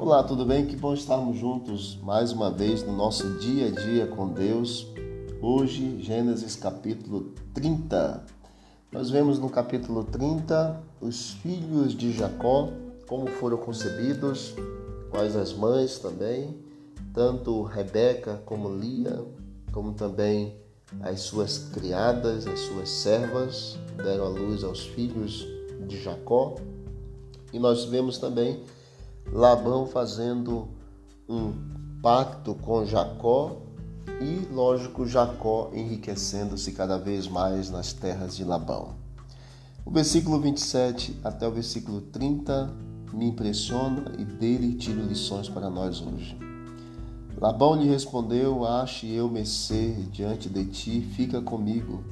Olá, tudo bem? Que bom estarmos juntos mais uma vez no nosso dia a dia com Deus. Hoje, Gênesis capítulo 30. Nós vemos no capítulo 30 os filhos de Jacó, como foram concebidos, quais as mães também, tanto Rebeca como Lia, como também as suas criadas, as suas servas, deram a luz aos filhos de Jacó. E nós vemos também Labão fazendo um pacto com Jacó e, lógico, Jacó enriquecendo-se cada vez mais nas terras de Labão. O versículo 27 até o versículo 30 me impressiona e dele tiro lições para nós hoje. Labão lhe respondeu: Ache eu mercê diante de ti, fica comigo.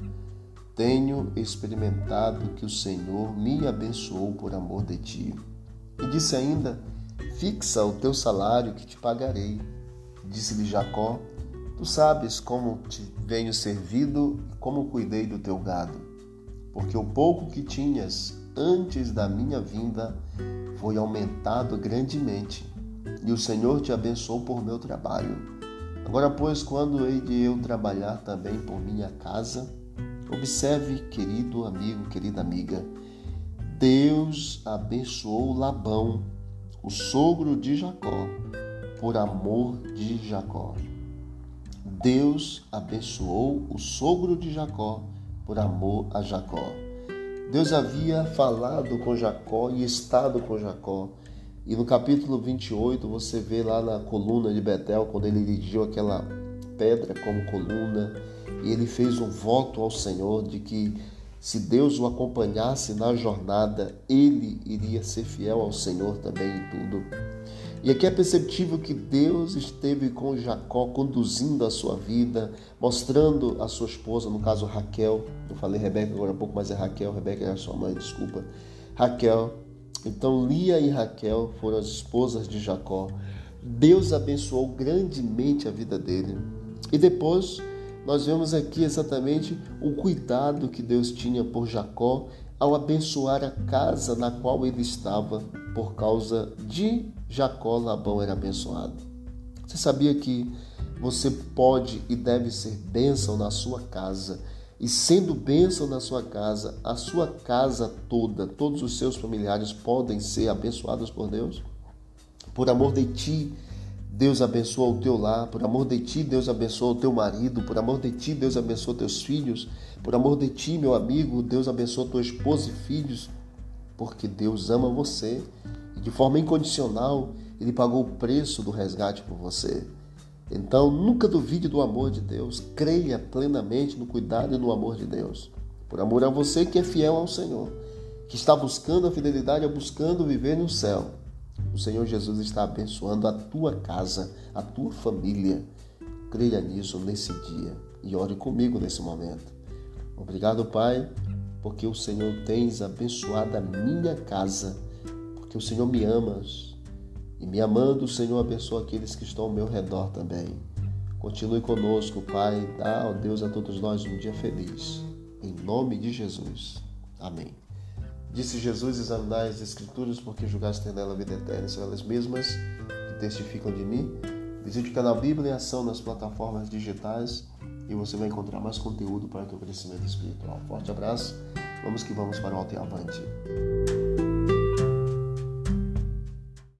Tenho experimentado que o Senhor me abençoou por amor de ti. E disse ainda: Fixa o teu salário que te pagarei. Disse-lhe Jacó: Tu sabes como te venho servido e como cuidei do teu gado, porque o pouco que tinhas antes da minha vinda foi aumentado grandemente, e o Senhor te abençoou por meu trabalho. Agora, pois, quando hei de eu trabalhar também por minha casa, observe, querido amigo, querida amiga, Deus abençoou Labão o sogro de Jacó, por amor de Jacó. Deus abençoou o sogro de Jacó por amor a Jacó. Deus havia falado com Jacó e estado com Jacó. E no capítulo 28 você vê lá na coluna de Betel, quando ele erigiu aquela pedra como coluna, e ele fez um voto ao Senhor de que se Deus o acompanhasse na jornada, ele iria ser fiel ao Senhor também em tudo. E aqui é perceptível que Deus esteve com Jacó, conduzindo a sua vida, mostrando a sua esposa, no caso Raquel. Eu falei Rebeca agora há pouco, mas é Raquel. Rebeca era sua mãe, desculpa. Raquel. Então Lia e Raquel foram as esposas de Jacó. Deus abençoou grandemente a vida dele. E depois nós vemos aqui exatamente o cuidado que Deus tinha por Jacó ao abençoar a casa na qual ele estava, por causa de Jacó, Labão era abençoado. Você sabia que você pode e deve ser bênção na sua casa, e sendo bênção na sua casa, a sua casa toda, todos os seus familiares podem ser abençoados por Deus? Por amor de ti, Deus abençoa o teu lar, por amor de ti, Deus abençoa o teu marido, por amor de ti, Deus abençoa teus filhos, por amor de ti, meu amigo, Deus abençoa tua esposa e filhos, porque Deus ama você e de forma incondicional Ele pagou o preço do resgate por você. Então, nunca duvide do amor de Deus, creia plenamente no cuidado e no amor de Deus. Por amor a você que é fiel ao Senhor, que está buscando a fidelidade, buscando viver no céu. O Senhor Jesus está abençoando a tua casa, a tua família. Creia nisso nesse dia e ore comigo nesse momento. Obrigado, Pai, porque o Senhor tens abençoado a minha casa, porque o Senhor me amas. E me amando, o Senhor abençoa aqueles que estão ao meu redor também. Continue conosco, Pai. Dá, ó Deus, a todos nós um dia feliz. Em nome de Jesus. Amém. Disse Jesus: Examinai as Escrituras, porque julgaste nela a vida eterna. São elas mesmas que testificam de mim. Visite o canal Bíblia em Ação nas plataformas digitais e você vai encontrar mais conteúdo para o teu crescimento espiritual. Forte abraço, vamos que vamos para o alto e avante.